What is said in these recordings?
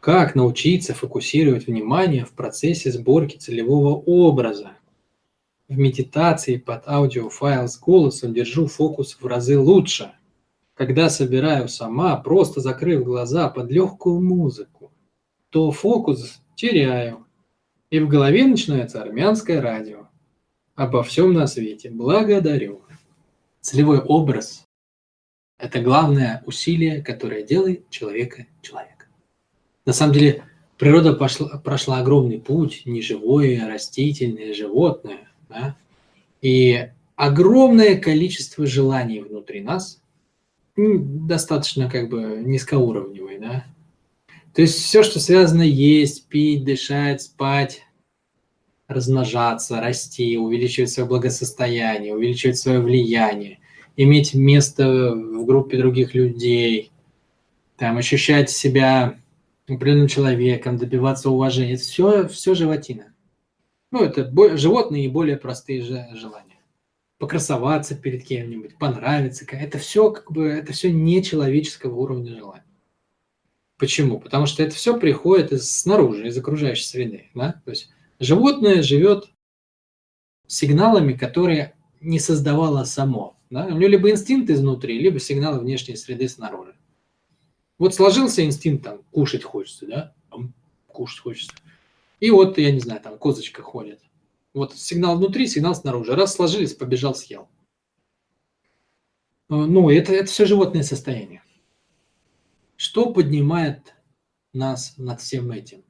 Как научиться фокусировать внимание в процессе сборки целевого образа? В медитации под аудиофайл с голосом держу фокус в разы лучше, когда собираю сама, просто закрыв глаза под легкую музыку, то фокус теряю, и в голове начинается армянское радио. Обо всем на свете. Благодарю. Целевой образ – это главное усилие, которое делает человека человека. На самом деле природа пошла, прошла огромный путь, неживое, растительное, животное, да? и огромное количество желаний внутри нас, достаточно как бы низкоуровневые, да. То есть все, что связано есть, пить, дышать, спать, размножаться, расти, увеличивать свое благосостояние, увеличивать свое влияние, иметь место в группе других людей, там, ощущать себя определенным человеком, добиваться уважения. Это все, все животина. Ну, это животные и более простые же желания. Покрасоваться перед кем-нибудь, понравиться. Это все как бы, это все не человеческого уровня желания. Почему? Потому что это все приходит из снаружи, из окружающей среды. Да? То есть животное живет сигналами, которые не создавало само. Да? У него либо инстинкт изнутри, либо сигналы внешней среды снаружи. Вот сложился инстинкт, там, кушать хочется, да? Кушать хочется. И вот, я не знаю, там козочка ходит. Вот сигнал внутри, сигнал снаружи. Раз сложились, побежал, съел. Э, ну, это, это все животное состояние. Что поднимает нас над всем этим?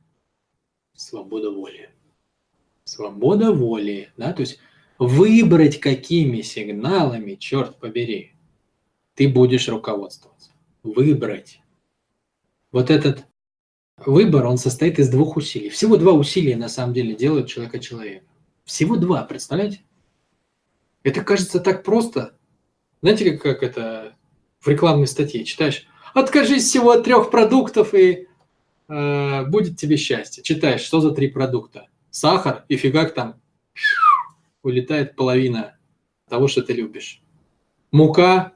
Свобода воли. Свобода воли, да, то есть выбрать, какими сигналами, черт побери, ты будешь руководствоваться. Выбрать. Вот этот выбор, он состоит из двух усилий. Всего два усилия на самом деле делают человека человека. Всего два, представляете? Это кажется так просто. Знаете, как, как это в рекламной статье читаешь? Откажись всего от трех продуктов и э, будет тебе счастье. Читаешь, что за три продукта? Сахар и фигак там улетает половина того, что ты любишь. Мука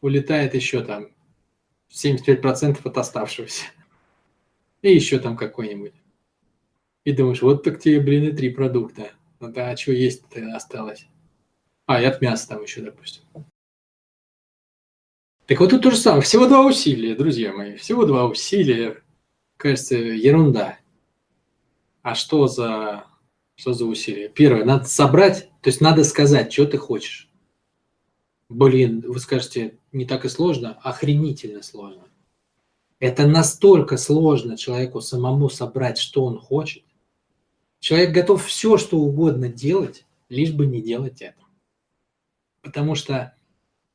улетает еще там 75% от оставшегося. И еще там какой-нибудь. И думаешь, вот так тебе, блин, и три продукта. Ну да, а что есть-то осталось? А, и от мяса там еще, допустим. Так вот тут то же самое. Всего два усилия, друзья мои. Всего два усилия. Кажется, ерунда. А что за, что за усилия? Первое, надо собрать, то есть надо сказать, что ты хочешь. Блин, вы скажете, не так и сложно, охренительно сложно. Это настолько сложно человеку самому собрать, что он хочет. Человек готов все, что угодно делать, лишь бы не делать это. Потому что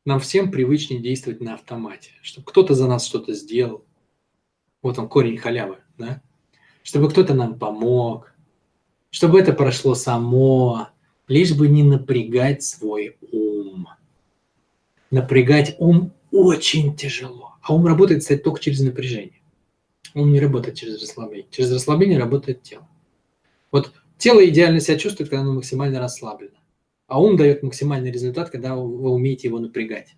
нам всем привычнее действовать на автомате, чтобы кто-то за нас что-то сделал. Вот он корень халявы, да? Чтобы кто-то нам помог, чтобы это прошло само, лишь бы не напрягать свой ум напрягать ум очень тяжело. А ум работает, кстати, только через напряжение. Ум не работает через расслабление. Через расслабление работает тело. Вот тело идеально себя чувствует, когда оно максимально расслаблено. А ум дает максимальный результат, когда вы умеете его напрягать.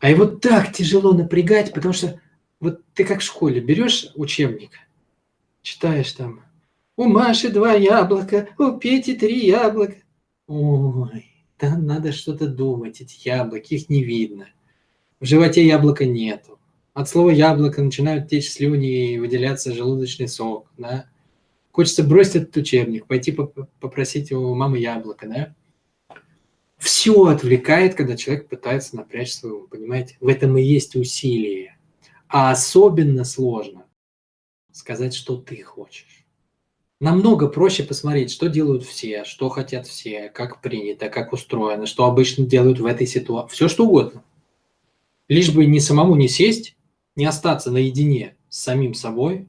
А его так тяжело напрягать, потому что вот ты как в школе берешь учебник, читаешь там, у Маши два яблока, у Пети три яблока. Ой, там надо что-то думать, эти яблоки, их не видно. В животе яблока нету. От слова яблоко начинают течь слюни и выделяться желудочный сок, да. Хочется бросить этот учебник, пойти попросить у мамы яблоко, да. Все отвлекает, когда человек пытается напрячь свой понимаете? В этом и есть усилие. А особенно сложно сказать, что ты хочешь. Намного проще посмотреть, что делают все, что хотят все, как принято, как устроено, что обычно делают в этой ситуации. Все что угодно. Лишь бы не самому не сесть, не остаться наедине с самим собой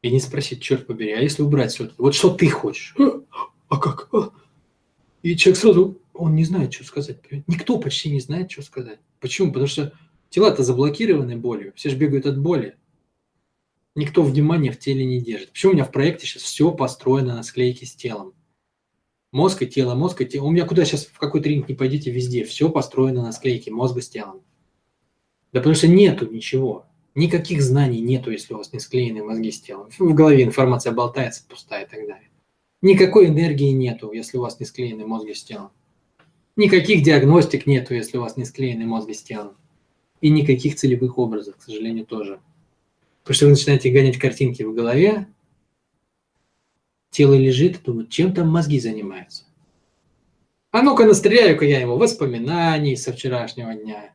и не спросить, черт побери, а если убрать все это? Вот что ты хочешь? А, а как? А? И человек сразу, он не знает, что сказать. Никто почти не знает, что сказать. Почему? Потому что тела-то заблокированы болью. Все же бегают от боли никто внимания в теле не держит. Почему у меня в проекте сейчас все построено на склейке с телом? Мозг и тело, мозг и тело. У меня куда сейчас, в какой тренинг не пойдите, везде все построено на склейке мозга с телом. Да потому что нету ничего. Никаких знаний нету, если у вас не склеены мозги с телом. В голове информация болтается, пустая и так далее. Никакой энергии нету, если у вас не склеены мозги с телом. Никаких диагностик нету, если у вас не склеены мозги с телом. И никаких целевых образов, к сожалению, тоже. Потому что вы начинаете гонять картинки в голове, тело лежит, думает, чем там мозги занимаются. А ну-ка настреляю-ка я ему воспоминаний со вчерашнего дня.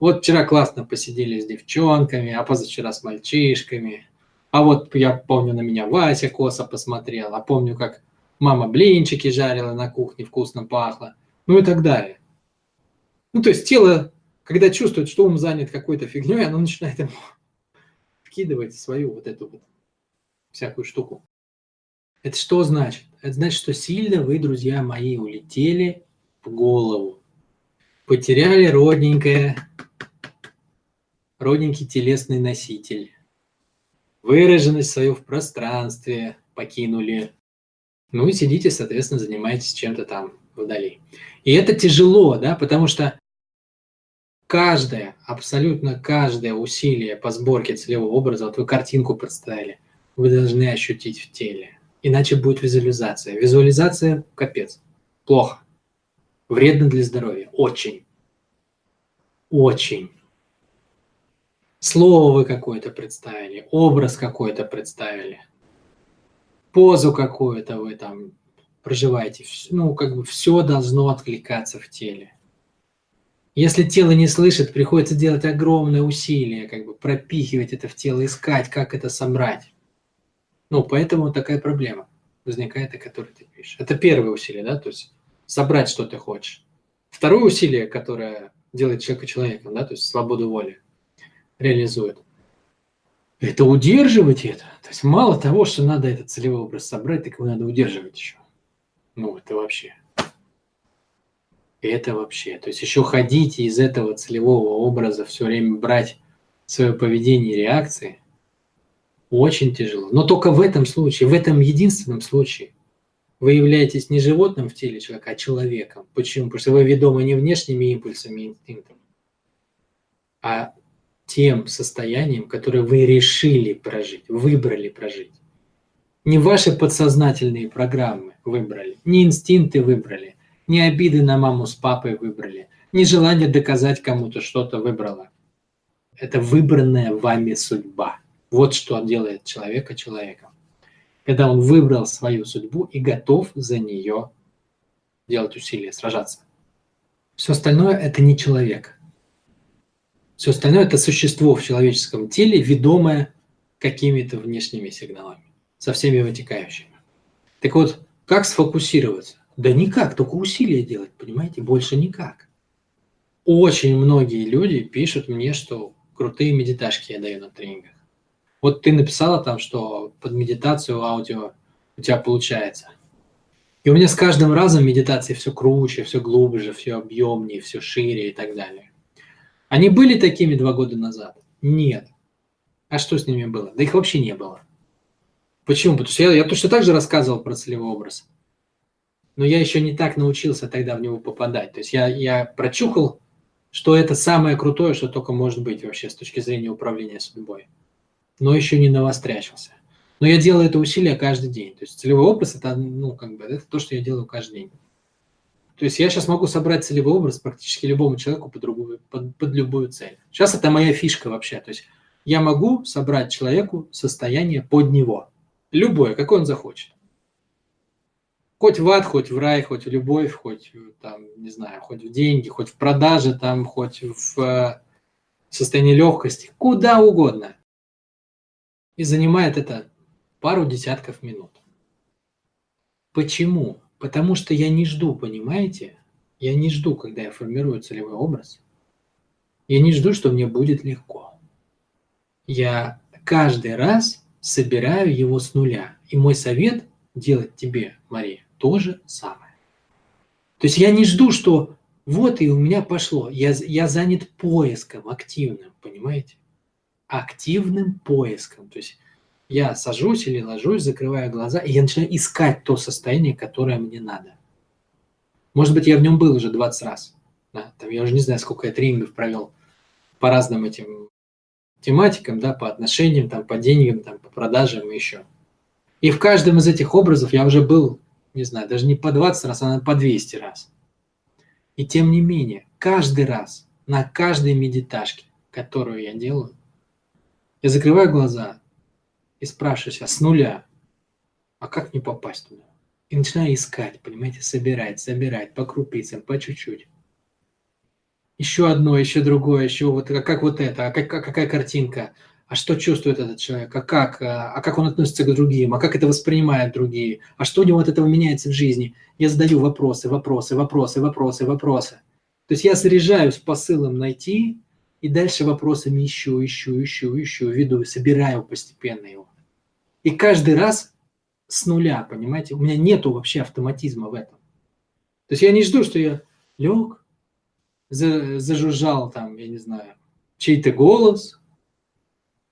Вот вчера классно посидели с девчонками, а позавчера с мальчишками. А вот я помню, на меня Вася косо посмотрел, а помню, как мама блинчики жарила на кухне, вкусно пахло, ну и так далее. Ну, то есть тело, когда чувствует, что ум занят какой-то фигней, оно начинает ему вкидывать свою вот эту вот всякую штуку. Это что значит? Это значит, что сильно вы, друзья мои, улетели в голову. Потеряли родненькое, родненький телесный носитель. Выраженность свою в пространстве покинули. Ну и сидите, соответственно, занимаетесь чем-то там вдали. И это тяжело, да, потому что каждое, абсолютно каждое усилие по сборке целевого образа, вот вы картинку представили, вы должны ощутить в теле иначе будет визуализация. Визуализация – капец. Плохо. Вредно для здоровья. Очень. Очень. Слово вы какое-то представили, образ какой-то представили, позу какую-то вы там проживаете. Ну, как бы все должно откликаться в теле. Если тело не слышит, приходится делать огромное усилие, как бы пропихивать это в тело, искать, как это собрать. Ну, поэтому такая проблема возникает, о которой ты пишешь. Это первое усилие, да, то есть собрать, что ты хочешь. Второе усилие, которое делает человека человеком, да, то есть свободу воли реализует, это удерживать это. То есть мало того, что надо этот целевой образ собрать, так его надо удерживать еще. Ну, это вообще. Это вообще. То есть еще ходить из этого целевого образа все время брать свое поведение и реакции – очень тяжело. Но только в этом случае, в этом единственном случае, вы являетесь не животным в теле человека, а человеком. Почему? Потому что вы ведомы не внешними импульсами и инстинктами, а тем состоянием, которое вы решили прожить, выбрали прожить. Не ваши подсознательные программы выбрали, не инстинкты выбрали, не обиды на маму с папой выбрали, не желание доказать кому-то что-то выбрала. Это выбранная вами судьба – вот что делает человека человеком. Когда он выбрал свою судьбу и готов за нее делать усилия, сражаться. Все остальное – это не человек. Все остальное – это существо в человеческом теле, ведомое какими-то внешними сигналами, со всеми вытекающими. Так вот, как сфокусироваться? Да никак, только усилия делать, понимаете, больше никак. Очень многие люди пишут мне, что крутые медиташки я даю на тренингах. Вот ты написала там, что под медитацию аудио у тебя получается. И у меня с каждым разом медитации все круче, все глубже, все объемнее, все шире и так далее. Они были такими два года назад? Нет. А что с ними было? Да их вообще не было. Почему? Потому что я, я точно так же рассказывал про целевой образ. Но я еще не так научился тогда в него попадать. То есть я, я прочухал, что это самое крутое, что только может быть вообще с точки зрения управления судьбой но еще не навострячился. Но я делаю это усилие каждый день. То есть целевой образ это, ну, как бы, это то, что я делаю каждый день. То есть я сейчас могу собрать целевой образ практически любому человеку под, другую, под, под любую цель. Сейчас это моя фишка вообще. То есть я могу собрать человеку состояние под него. Любое, какое он захочет. Хоть в ад, хоть в рай, хоть в любовь, хоть там, не знаю, хоть в деньги, хоть в продаже, там, хоть в э, состоянии легкости, куда угодно. И занимает это пару десятков минут. Почему? Потому что я не жду, понимаете? Я не жду, когда я формирую целевой образ. Я не жду, что мне будет легко. Я каждый раз собираю его с нуля. И мой совет делать тебе, Мария, то же самое. То есть я не жду, что вот и у меня пошло. Я, я занят поиском активным, понимаете? активным поиском. То есть я сажусь или ложусь, закрываю глаза, и я начинаю искать то состояние, которое мне надо. Может быть, я в нем был уже 20 раз. Да? Там, я уже не знаю, сколько я тренингов провел по разным этим тематикам, да, по отношениям, там, по деньгам, там, по продажам и еще. И в каждом из этих образов я уже был, не знаю, даже не по 20 раз, а по 200 раз. И тем не менее, каждый раз, на каждой медиташке, которую я делаю, я закрываю глаза и спрашиваю себя с нуля, а как не попасть туда? И начинаю искать, понимаете, собирать, собирать по крупицам, по чуть-чуть еще одно, еще другое, еще вот а как вот это, а как, какая картинка, а что чувствует этот человек, а как, а, а как он относится к другим, а как это воспринимают другие, а что у него от этого меняется в жизни. Я задаю вопросы, вопросы, вопросы, вопросы, вопросы. То есть я заряжаюсь посылом найти, и дальше вопросами ищу, ищу, ищу, ищу, веду, собираю постепенно его. И каждый раз с нуля, понимаете, у меня нету вообще автоматизма в этом. То есть я не жду, что я лег, зажужжал там, я не знаю, чей-то голос,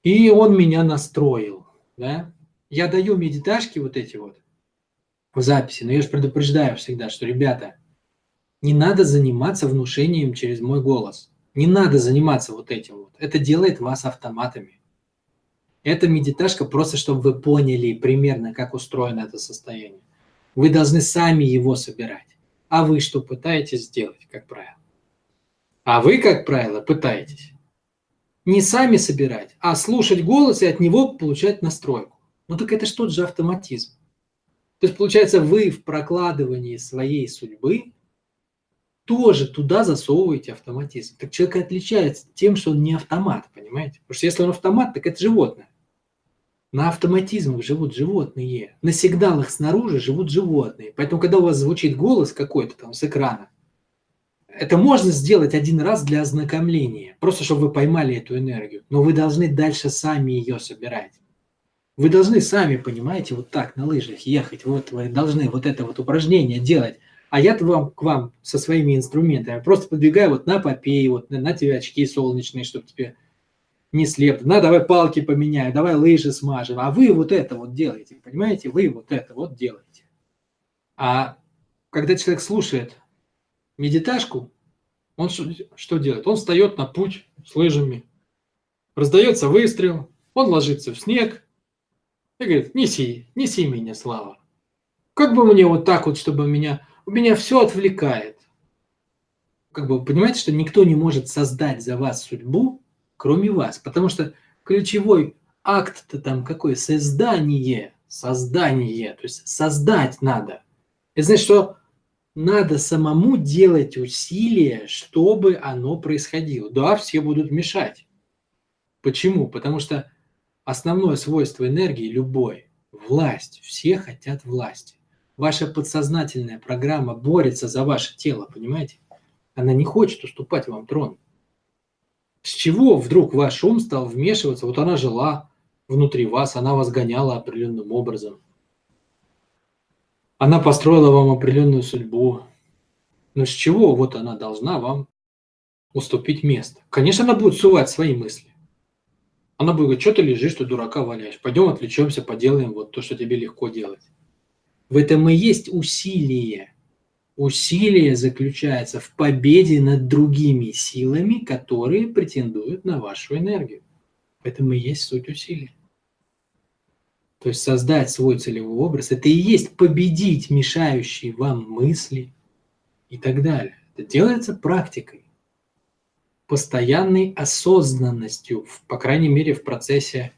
и он меня настроил, да. Я даю медиташки вот эти вот в записи, но я же предупреждаю всегда, что, ребята, не надо заниматься внушением через мой голос. Не надо заниматься вот этим вот. Это делает вас автоматами. Это медиташка просто, чтобы вы поняли примерно, как устроено это состояние. Вы должны сами его собирать. А вы что пытаетесь сделать, как правило? А вы, как правило, пытаетесь не сами собирать, а слушать голос и от него получать настройку. Ну так это же тот же автоматизм. То есть, получается, вы в прокладывании своей судьбы тоже туда засовываете автоматизм. Так человек отличается тем, что он не автомат, понимаете? Потому что если он автомат, так это животное. На автоматизмах живут животные. На сигналах снаружи живут животные. Поэтому, когда у вас звучит голос какой-то там с экрана, это можно сделать один раз для ознакомления, просто чтобы вы поймали эту энергию, но вы должны дальше сами ее собирать. Вы должны сами, понимаете, вот так на лыжах ехать, вот вы должны вот это вот упражнение делать. А я вам, к вам со своими инструментами просто подвигаю вот на попей, вот на, на тебе очки солнечные, чтобы тебе не слеп. На, давай палки поменяю, давай лыжи смажем. А вы вот это вот делаете, понимаете? Вы вот это вот делаете. А когда человек слушает медиташку, он что делает? Он встает на путь с лыжами, раздается выстрел, он ложится в снег и говорит, неси, неси меня, Слава. Как бы мне вот так вот, чтобы меня, у меня все отвлекает. Как бы вы понимаете, что никто не может создать за вас судьбу, кроме вас, потому что ключевой акт-то там какой? Создание, создание, то есть создать надо. Это значит, что надо самому делать усилия, чтобы оно происходило. Да, все будут мешать. Почему? Потому что основное свойство энергии любой – власть. Все хотят власти. Ваша подсознательная программа борется за ваше тело, понимаете? Она не хочет уступать вам трон. С чего вдруг ваш ум стал вмешиваться? Вот она жила внутри вас, она вас гоняла определенным образом. Она построила вам определенную судьбу. Но с чего вот она должна вам уступить место? Конечно, она будет сувать свои мысли. Она будет говорить, что ты лежишь, что дурака валяешь. Пойдем отвлечемся, поделаем вот то, что тебе легко делать. В этом и есть усилие. Усилие заключается в победе над другими силами, которые претендуют на вашу энергию. В этом и есть суть усилия. То есть создать свой целевой образ – это и есть победить мешающие вам мысли и так далее. Это делается практикой, постоянной осознанностью, по крайней мере, в процессе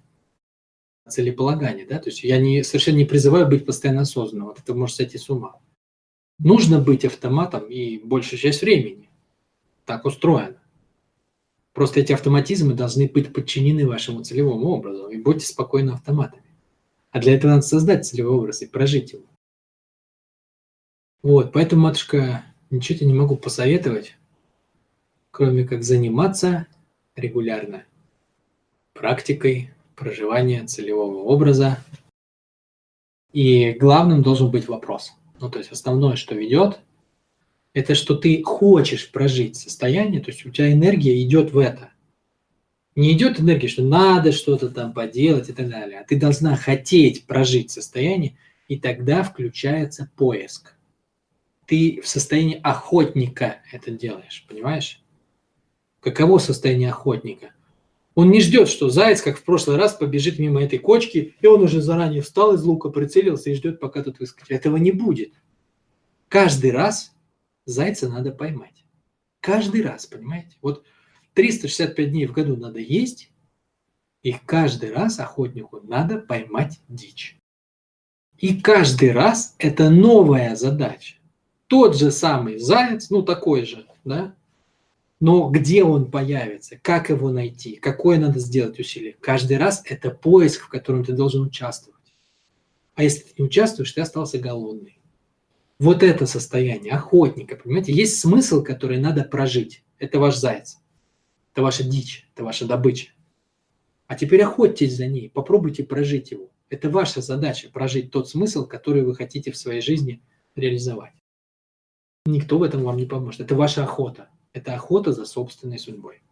целеполагания. Да? То есть я не, совершенно не призываю быть постоянно осознанным, вот это может сойти с ума. Нужно быть автоматом и большую часть времени. Так устроено. Просто эти автоматизмы должны быть подчинены вашему целевому образу, и будьте спокойно автоматами. А для этого надо создать целевой образ и прожить его. Вот, поэтому, матушка, ничего тебе не могу посоветовать, кроме как заниматься регулярно практикой проживания целевого образа. И главным должен быть вопрос. Ну, то есть основное, что ведет, это что ты хочешь прожить состояние, то есть у тебя энергия идет в это. Не идет энергия, что надо что-то там поделать и так далее, а ты должна хотеть прожить состояние, и тогда включается поиск. Ты в состоянии охотника это делаешь, понимаешь? Каково состояние охотника? Он не ждет, что заяц, как в прошлый раз, побежит мимо этой кочки, и он уже заранее встал из лука, прицелился и ждет, пока тут выскочит. Этого не будет. Каждый раз зайца надо поймать. Каждый раз, понимаете? Вот 365 дней в году надо есть, и каждый раз охотнику надо поймать дичь. И каждый раз это новая задача. Тот же самый заяц, ну такой же, да, но где он появится, как его найти, какое надо сделать усилие. Каждый раз это поиск, в котором ты должен участвовать. А если ты не участвуешь, ты остался голодный. Вот это состояние охотника, понимаете, есть смысл, который надо прожить. Это ваш заяц, это ваша дичь, это ваша добыча. А теперь охотьтесь за ней, попробуйте прожить его. Это ваша задача, прожить тот смысл, который вы хотите в своей жизни реализовать. Никто в этом вам не поможет. Это ваша охота. Это охота за собственной судьбой.